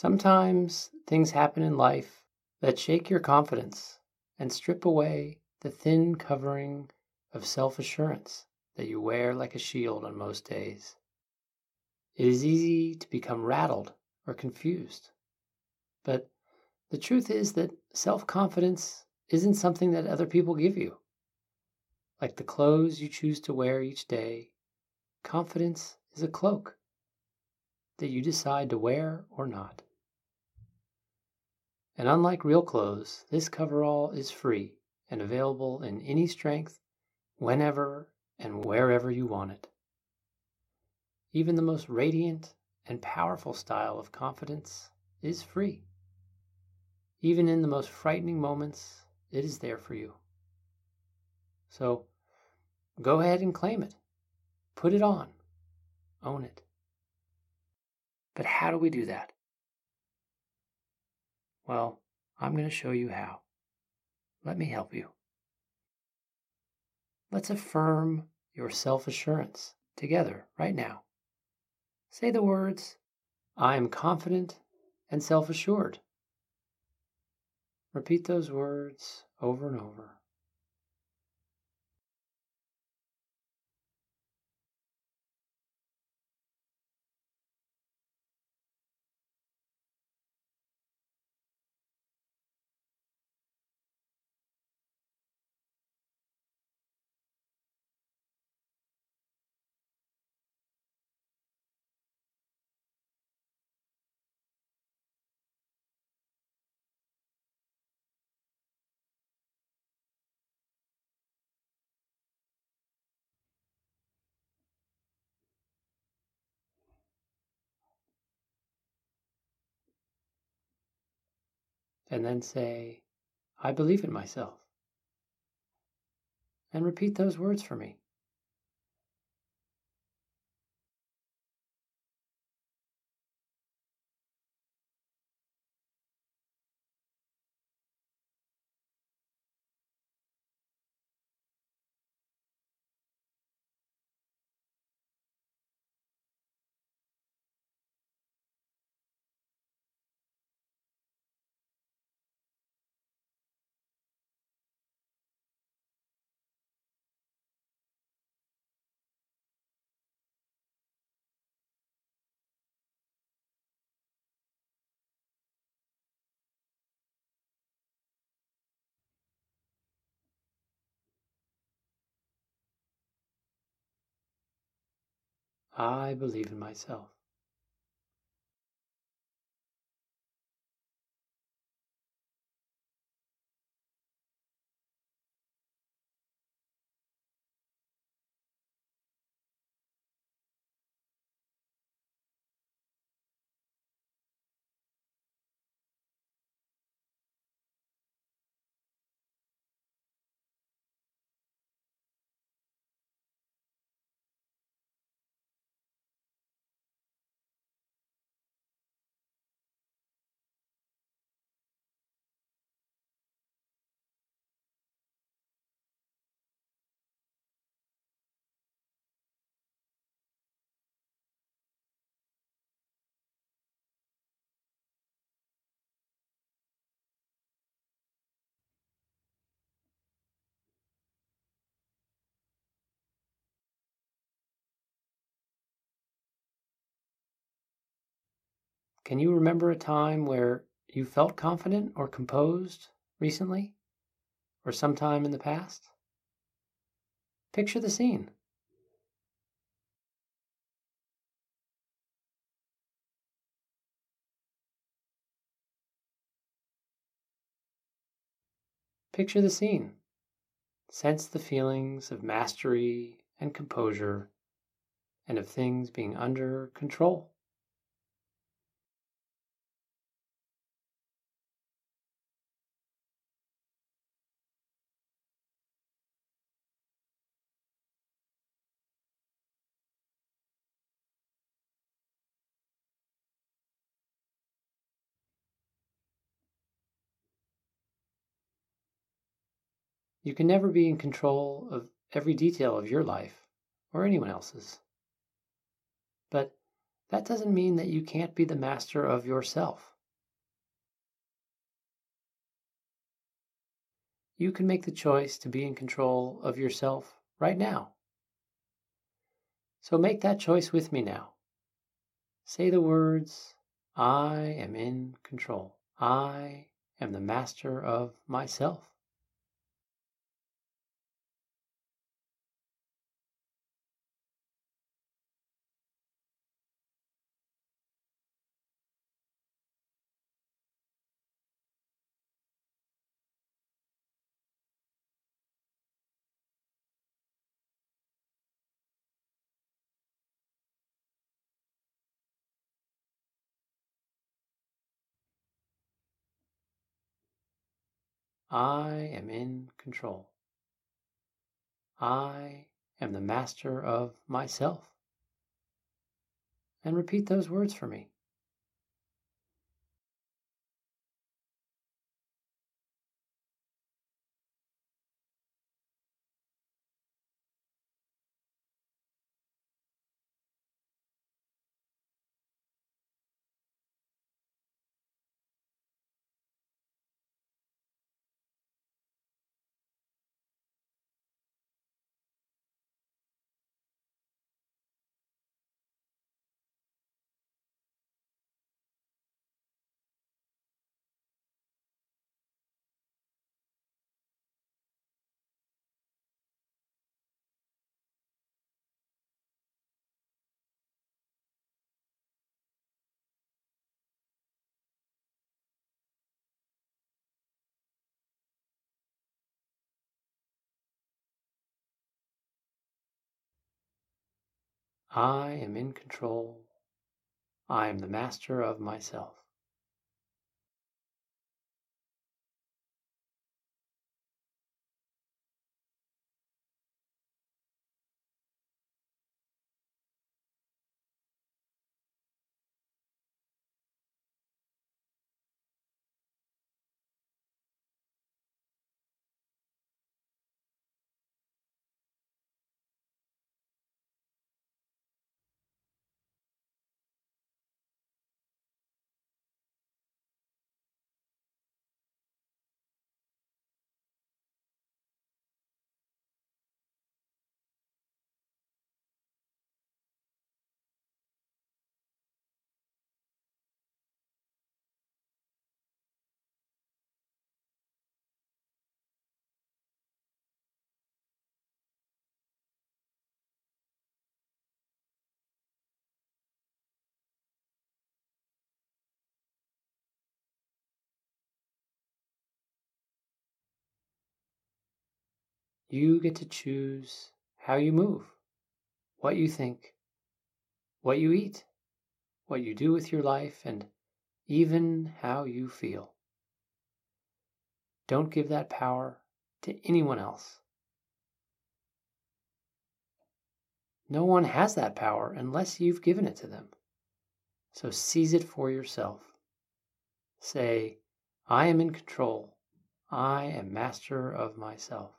Sometimes things happen in life that shake your confidence and strip away the thin covering of self assurance that you wear like a shield on most days. It is easy to become rattled or confused. But the truth is that self confidence isn't something that other people give you. Like the clothes you choose to wear each day, confidence is a cloak that you decide to wear or not. And unlike real clothes, this coverall is free and available in any strength, whenever and wherever you want it. Even the most radiant and powerful style of confidence is free. Even in the most frightening moments, it is there for you. So go ahead and claim it. Put it on. Own it. But how do we do that? Well, I'm going to show you how. Let me help you. Let's affirm your self assurance together right now. Say the words, I am confident and self assured. Repeat those words over and over. And then say, I believe in myself. And repeat those words for me. I believe in myself. Can you remember a time where you felt confident or composed recently or sometime in the past? Picture the scene. Picture the scene. Sense the feelings of mastery and composure and of things being under control. You can never be in control of every detail of your life or anyone else's. But that doesn't mean that you can't be the master of yourself. You can make the choice to be in control of yourself right now. So make that choice with me now. Say the words, I am in control. I am the master of myself. I am in control. I am the master of myself. And repeat those words for me. I am in control. I am the master of myself. You get to choose how you move, what you think, what you eat, what you do with your life, and even how you feel. Don't give that power to anyone else. No one has that power unless you've given it to them. So seize it for yourself. Say, I am in control. I am master of myself.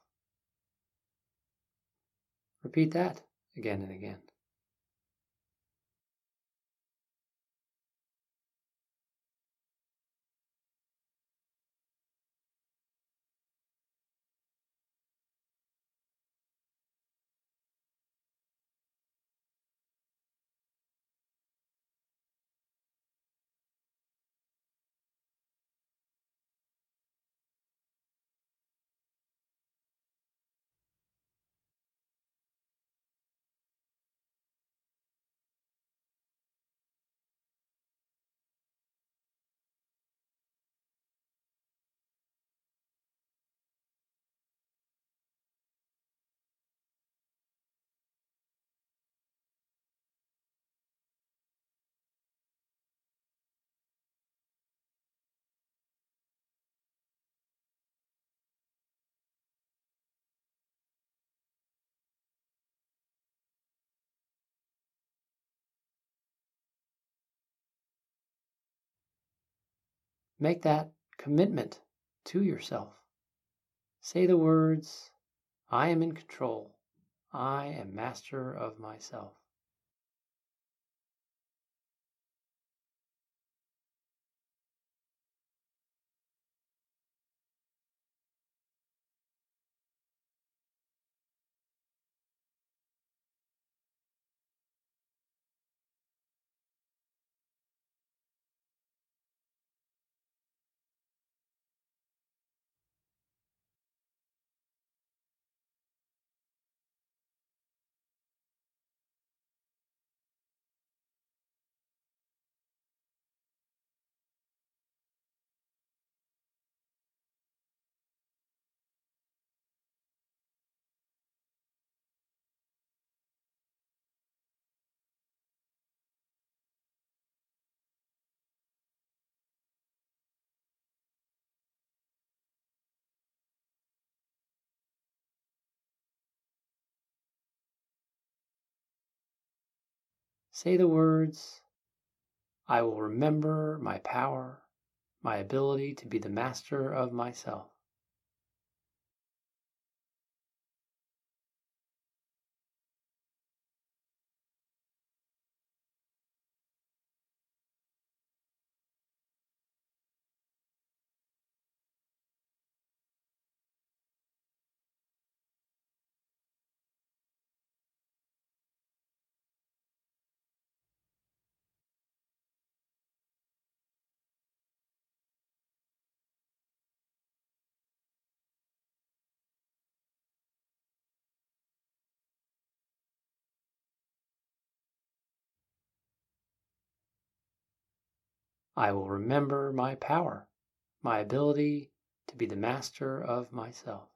Repeat that again and again. Make that commitment to yourself. Say the words, I am in control. I am master of myself. Say the words, I will remember my power, my ability to be the master of myself. I will remember my power, my ability to be the master of myself.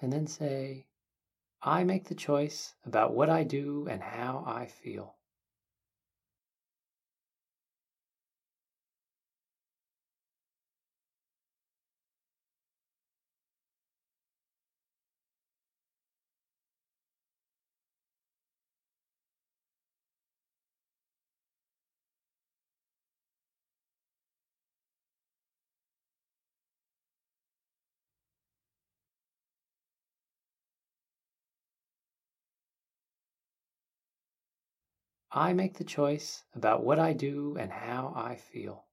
And then say, I make the choice about what I do and how I feel. I make the choice about what I do and how I feel.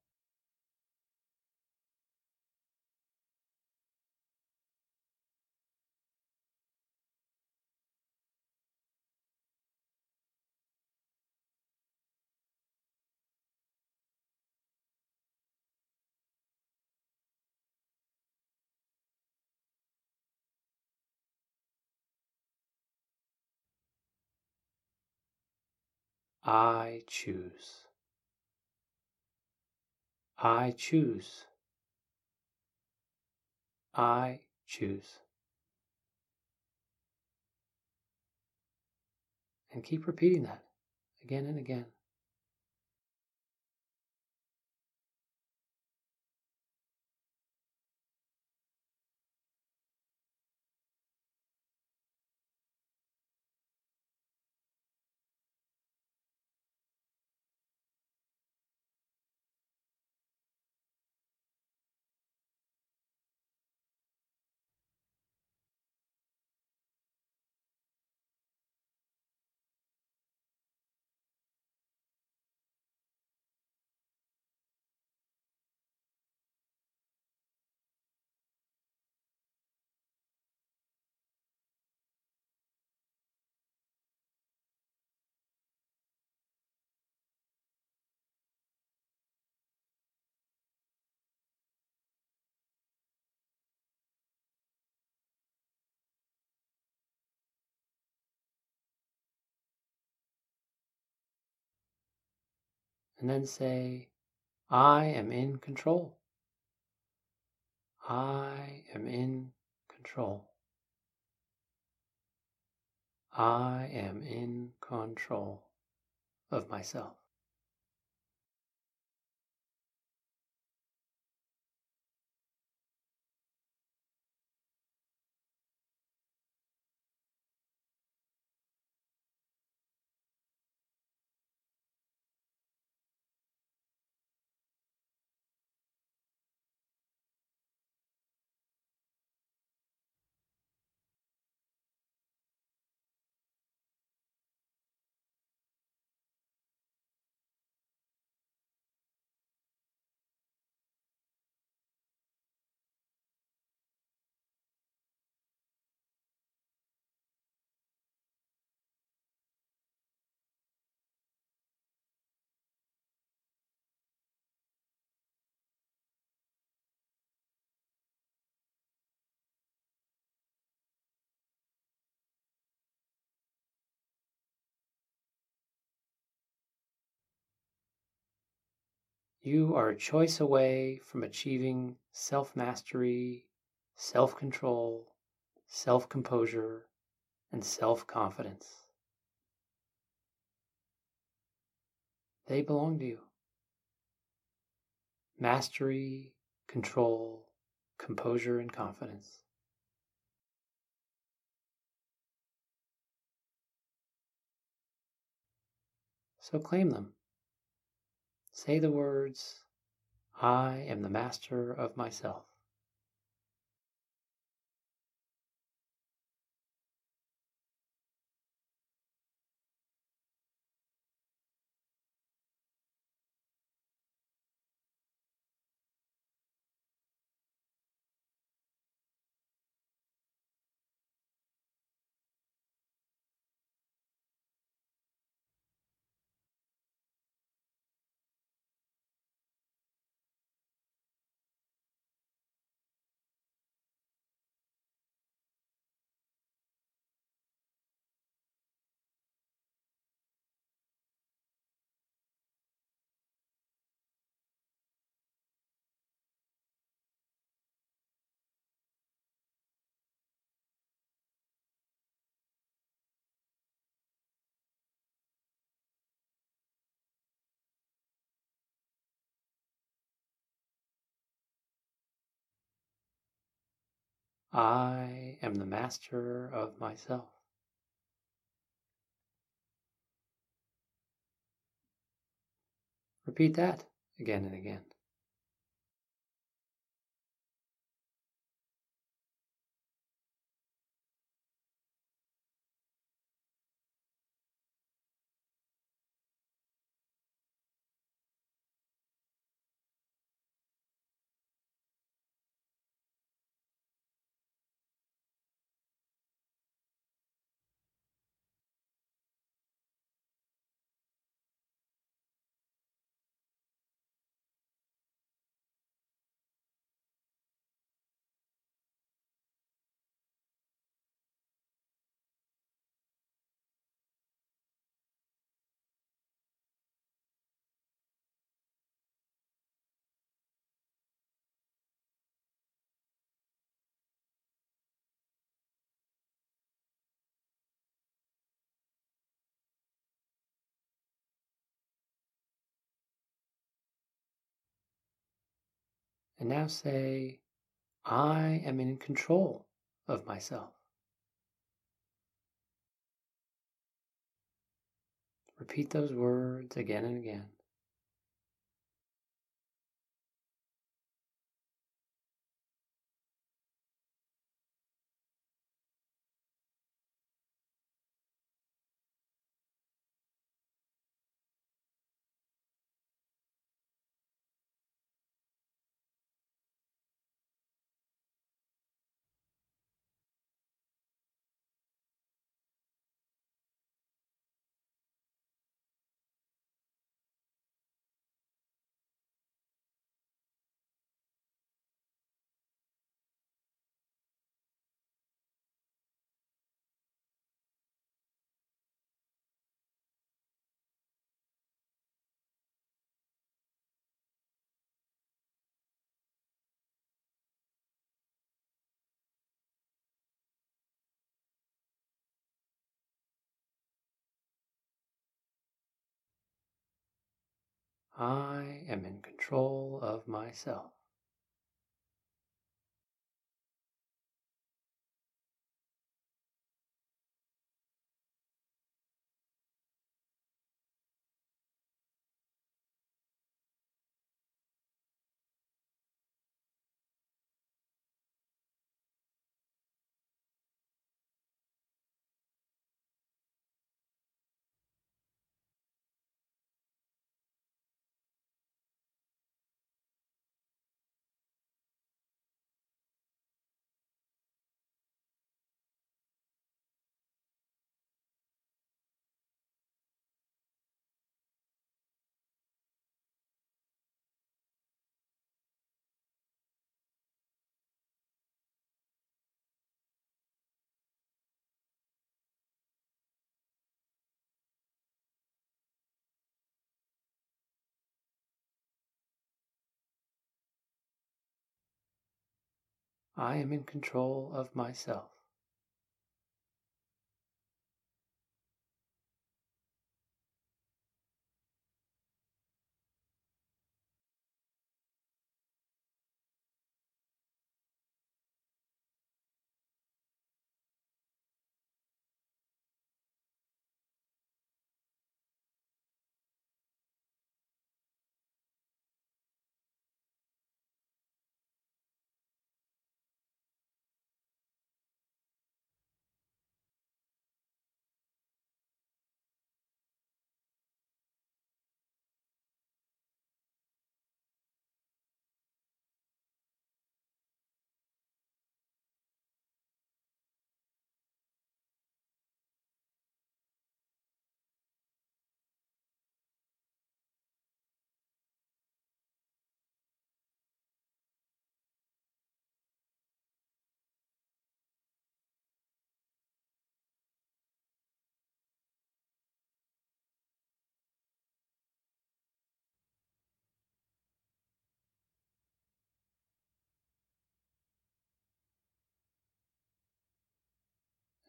I choose. I choose. I choose. And keep repeating that again and again. And then say, I am in control. I am in control. I am in control of myself. You are a choice away from achieving self mastery, self control, self composure, and self confidence. They belong to you. Mastery, control, composure, and confidence. So claim them. Say the words, I am the master of myself. I am the master of myself. Repeat that again and again. And now say, I am in control of myself. Repeat those words again and again. I am in control of myself. I am in control of myself.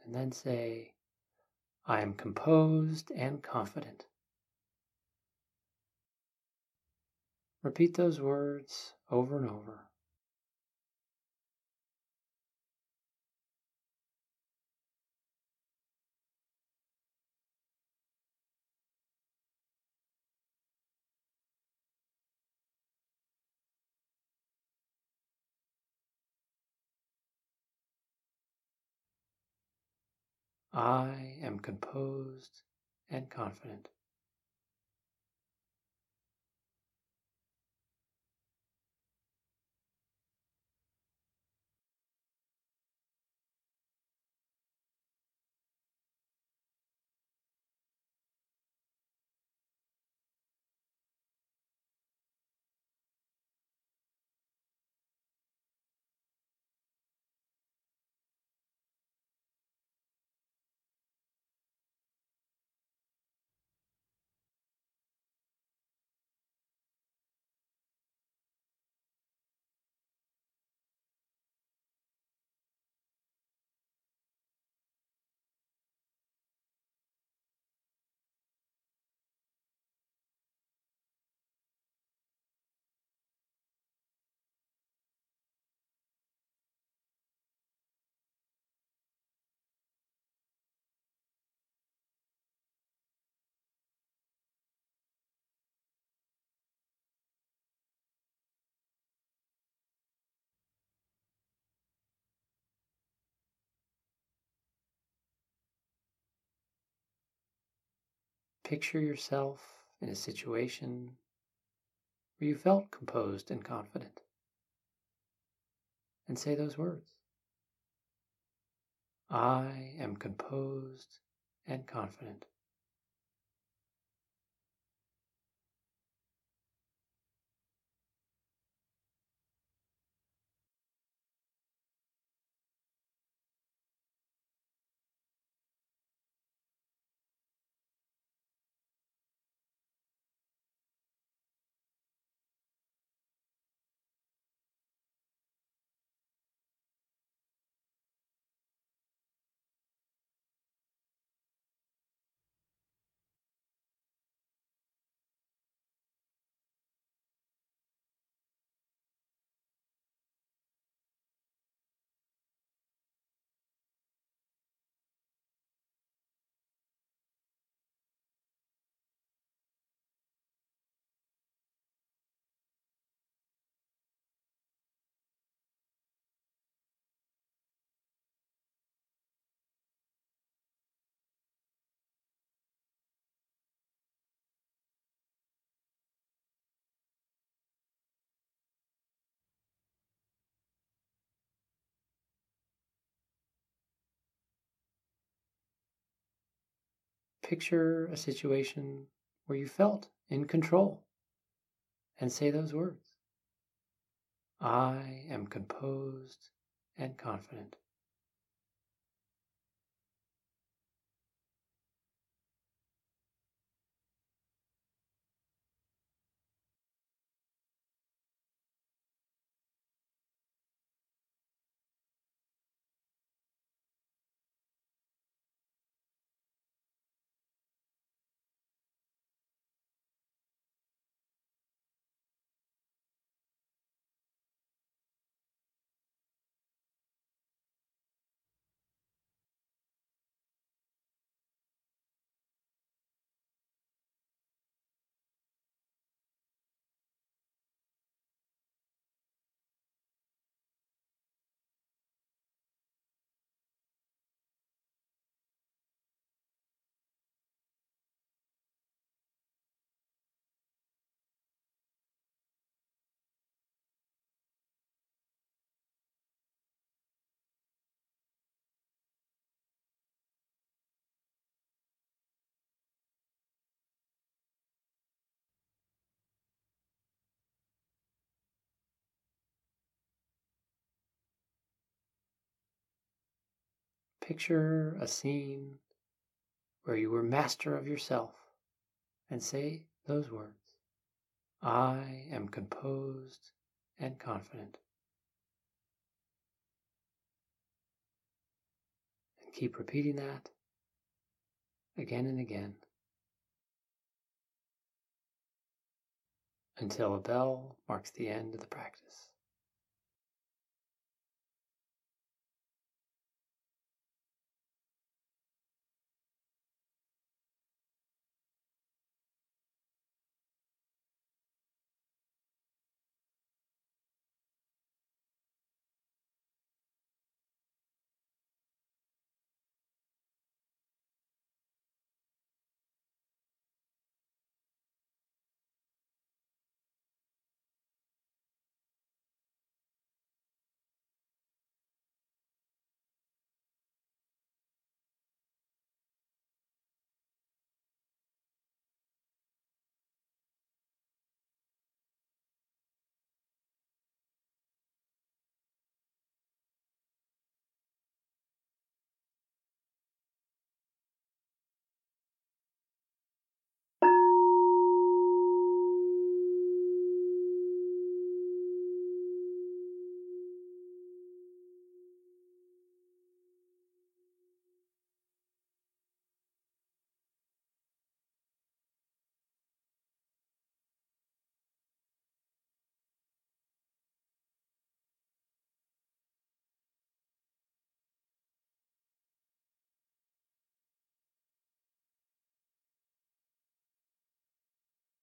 And then say, I am composed and confident. Repeat those words over and over. I am composed and confident. Picture yourself in a situation where you felt composed and confident. And say those words. I am composed and confident. Picture a situation where you felt in control and say those words. I am composed and confident. Picture a scene where you were master of yourself and say those words I am composed and confident. And keep repeating that again and again until a bell marks the end of the practice.